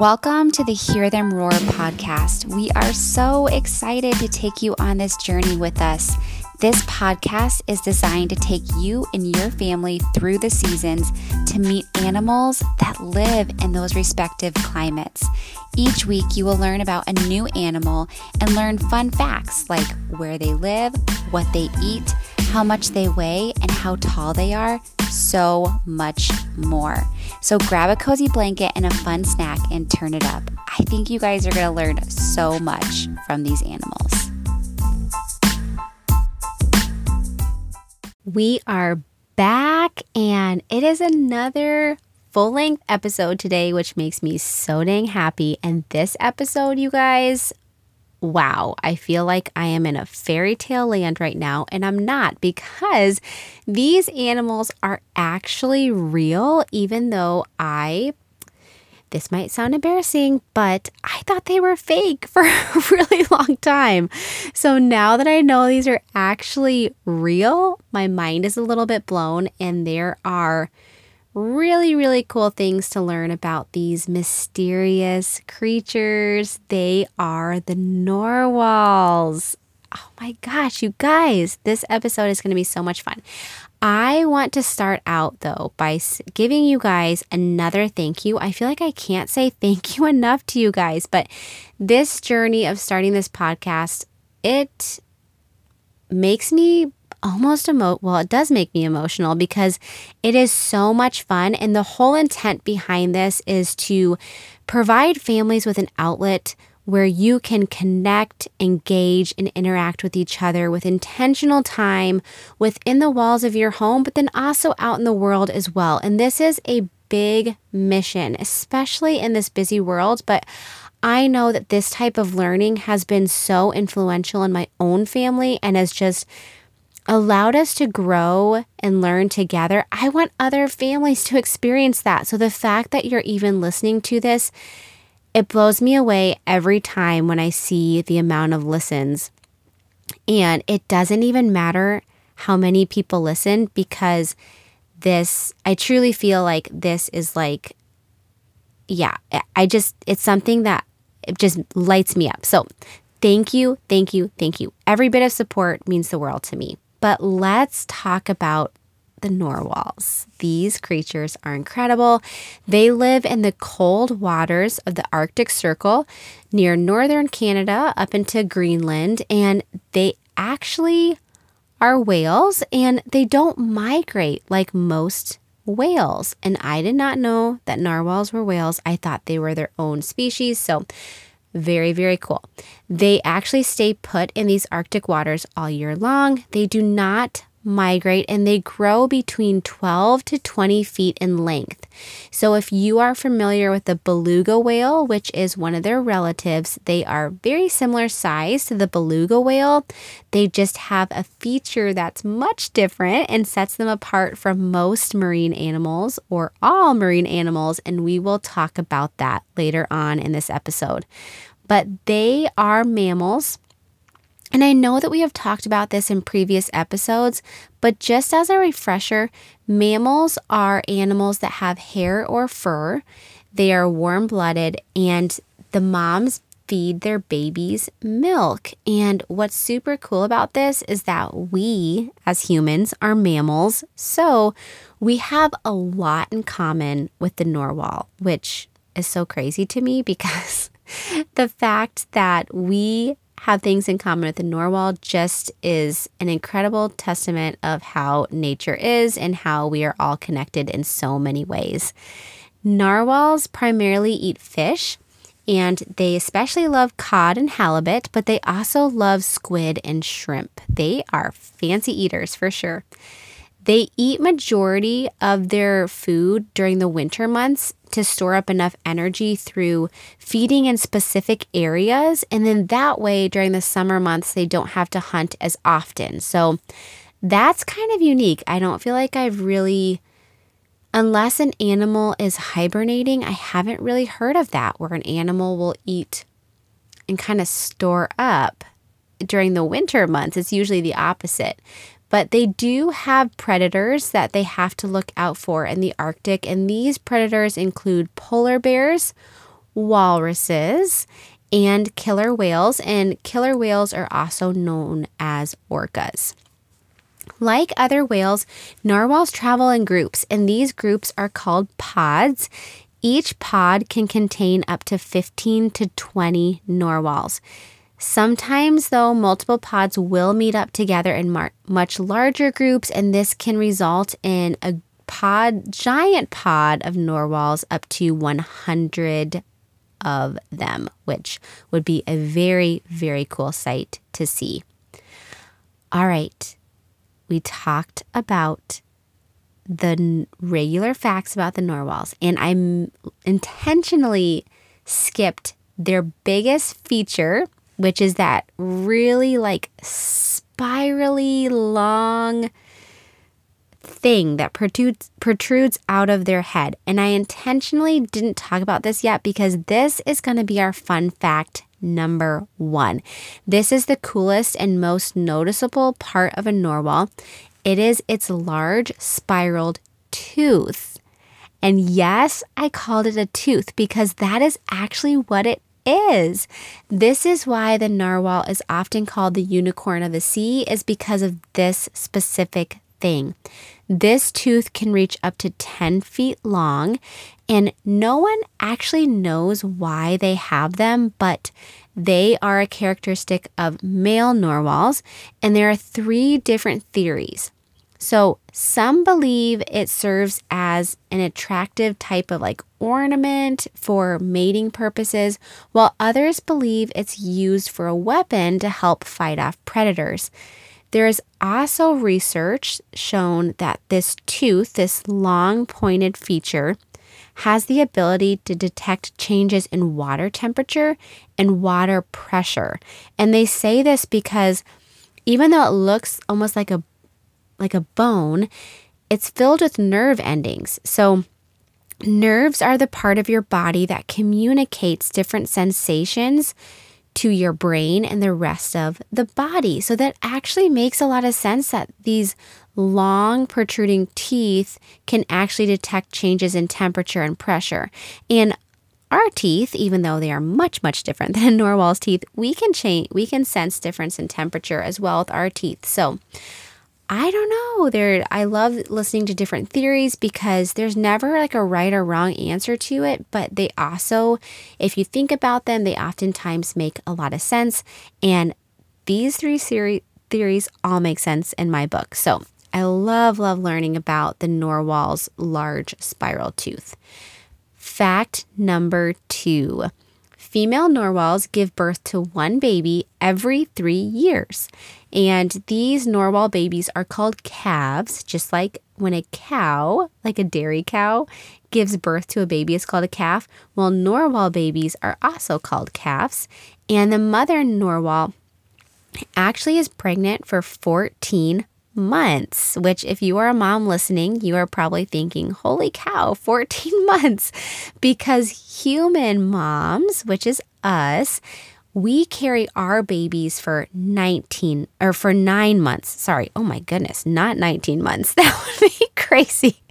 Welcome to the Hear Them Roar podcast. We are so excited to take you on this journey with us. This podcast is designed to take you and your family through the seasons to meet animals that live in those respective climates. Each week, you will learn about a new animal and learn fun facts like where they live, what they eat, how much they weigh, and how tall they are. So much more. So grab a cozy blanket and a fun snack and turn it up. I think you guys are going to learn so much from these animals. We are back, and it is another full length episode today, which makes me so dang happy. And this episode, you guys, wow, I feel like I am in a fairy tale land right now, and I'm not because these animals are actually real, even though I. This might sound embarrassing, but I thought they were fake for a really long time. So now that I know these are actually real, my mind is a little bit blown, and there are really, really cool things to learn about these mysterious creatures. They are the narwhals. Oh my gosh, you guys, this episode is going to be so much fun. I want to start out though by giving you guys another thank you. I feel like I can't say thank you enough to you guys, but this journey of starting this podcast, it makes me almost emo well it does make me emotional because it is so much fun and the whole intent behind this is to provide families with an outlet where you can connect, engage, and interact with each other with intentional time within the walls of your home, but then also out in the world as well. And this is a big mission, especially in this busy world. But I know that this type of learning has been so influential in my own family and has just allowed us to grow and learn together. I want other families to experience that. So the fact that you're even listening to this, it blows me away every time when I see the amount of listens. And it doesn't even matter how many people listen because this, I truly feel like this is like, yeah, I just, it's something that it just lights me up. So thank you, thank you, thank you. Every bit of support means the world to me. But let's talk about the narwhals. These creatures are incredible. They live in the cold waters of the Arctic Circle near northern Canada up into Greenland, and they actually are whales and they don't migrate like most whales. And I did not know that narwhals were whales. I thought they were their own species. So very, very cool. They actually stay put in these Arctic waters all year long. They do not migrate and they grow between 12 to 20 feet in length. So, if you are familiar with the beluga whale, which is one of their relatives, they are very similar size to the beluga whale. They just have a feature that's much different and sets them apart from most marine animals or all marine animals, and we will talk about that later on in this episode. But they are mammals and I know that we have talked about this in previous episodes, but just as a refresher, mammals are animals that have hair or fur. They are warm blooded, and the moms feed their babies milk. And what's super cool about this is that we, as humans, are mammals. So we have a lot in common with the narwhal, which is so crazy to me because the fact that we have things in common with the narwhal just is an incredible testament of how nature is and how we are all connected in so many ways. Narwhals primarily eat fish and they especially love cod and halibut, but they also love squid and shrimp. They are fancy eaters for sure. They eat majority of their food during the winter months to store up enough energy through feeding in specific areas. And then that way, during the summer months, they don't have to hunt as often. So that's kind of unique. I don't feel like I've really, unless an animal is hibernating, I haven't really heard of that where an animal will eat and kind of store up during the winter months. It's usually the opposite. But they do have predators that they have to look out for in the Arctic, and these predators include polar bears, walruses, and killer whales. And killer whales are also known as orcas. Like other whales, narwhals travel in groups, and these groups are called pods. Each pod can contain up to 15 to 20 narwhals. Sometimes, though, multiple pods will meet up together in mar- much larger groups, and this can result in a pod, giant pod of narwhals, up to 100 of them, which would be a very, very cool sight to see. All right, we talked about the regular facts about the narwhals, and I intentionally skipped their biggest feature, which is that really like spirally long thing that protrudes protrudes out of their head. And I intentionally didn't talk about this yet because this is going to be our fun fact number 1. This is the coolest and most noticeable part of a narwhal. It is its large spiraled tooth. And yes, I called it a tooth because that is actually what it is. This is why the narwhal is often called the unicorn of the sea is because of this specific thing. This tooth can reach up to 10 feet long, and no one actually knows why they have them, but they are a characteristic of male narwhals, and there are three different theories. So, some believe it serves as an attractive type of like ornament for mating purposes, while others believe it's used for a weapon to help fight off predators. There is also research shown that this tooth, this long pointed feature, has the ability to detect changes in water temperature and water pressure. And they say this because even though it looks almost like a like a bone, it's filled with nerve endings. So nerves are the part of your body that communicates different sensations to your brain and the rest of the body. So that actually makes a lot of sense that these long protruding teeth can actually detect changes in temperature and pressure. And our teeth, even though they are much much different than narwhal's teeth, we can change we can sense difference in temperature as well with our teeth. So I don't know. There I love listening to different theories because there's never like a right or wrong answer to it, but they also if you think about them, they oftentimes make a lot of sense and these three theories all make sense in my book. So, I love love learning about the narwhal's large spiral tooth. Fact number 2. Female narwhals give birth to one baby every 3 years. And these narwhal babies are called calves, just like when a cow, like a dairy cow, gives birth to a baby, it's called a calf. Well, narwhal babies are also called calves. And the mother narwhal actually is pregnant for 14 months, which, if you are a mom listening, you are probably thinking, holy cow, 14 months. Because human moms, which is us, we carry our babies for 19 or for nine months. Sorry. Oh my goodness, not 19 months. That would be crazy.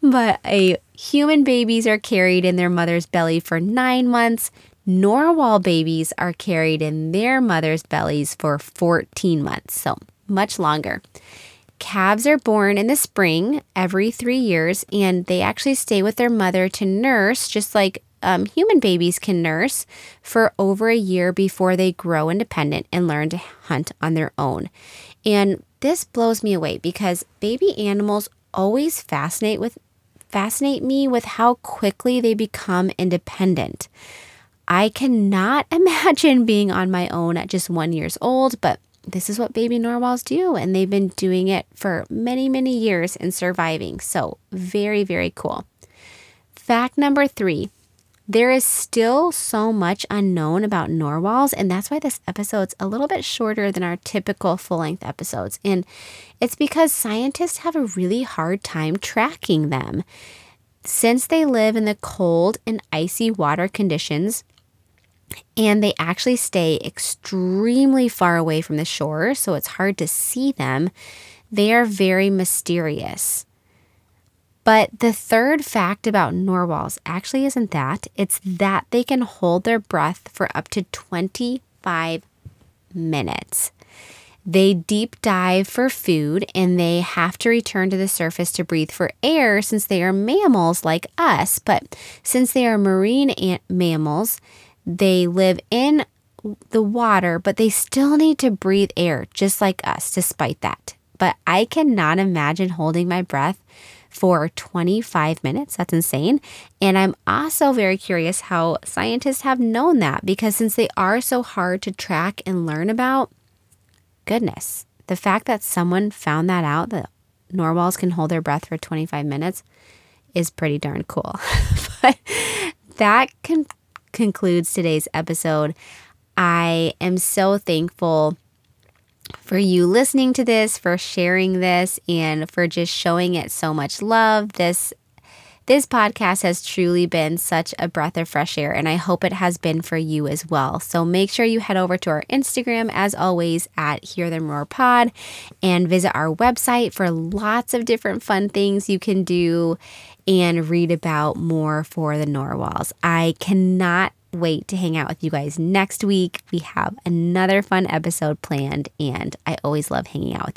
But a human babies are carried in their mother's belly for nine months. Narwhal babies are carried in their mother's bellies for 14 months, so much longer. Calves are born in the spring every three years, and they actually stay with their mother to nurse, just like um, human babies can nurse for over a year before they grow independent and learn to hunt on their own. And this blows me away because baby animals always fascinate with fascinate me with how quickly they become independent. I cannot imagine being on my own at just one years old, but this is what baby narwhals do, and they've been doing it for many, many years and surviving. So, very, very cool. Fact number three there is still so much unknown about narwhals, and that's why this episode's a little bit shorter than our typical full length episodes. And it's because scientists have a really hard time tracking them. Since they live in the cold and icy water conditions, and they actually stay extremely far away from the shore, so it's hard to see them, they are very mysterious. But the third fact about narwhals actually isn't that. It's that they can hold their breath for up to 25 minutes. They deep dive for food and they have to return to the surface to breathe for air since they are mammals like us. But since they are marine mammals, they live in the water, but they still need to breathe air just like us, despite that. But I cannot imagine holding my breath for 25 minutes. That's insane. And I'm also very curious how scientists have known that because since they are so hard to track and learn about, goodness, the fact that someone found that out that narwhals can hold their breath for 25 minutes is pretty darn cool. but that con- concludes today's episode. I am so thankful for you listening to this, for sharing this, and for just showing it so much love. This this podcast has truly been such a breath of fresh air, and I hope it has been for you as well. So make sure you head over to our Instagram, as always, at Hear Them Roar Pod, and visit our website for lots of different fun things you can do and read about more for the narwhals. I cannot wait to hang out with you guys next week. We have another fun episode planned, and I always love hanging out with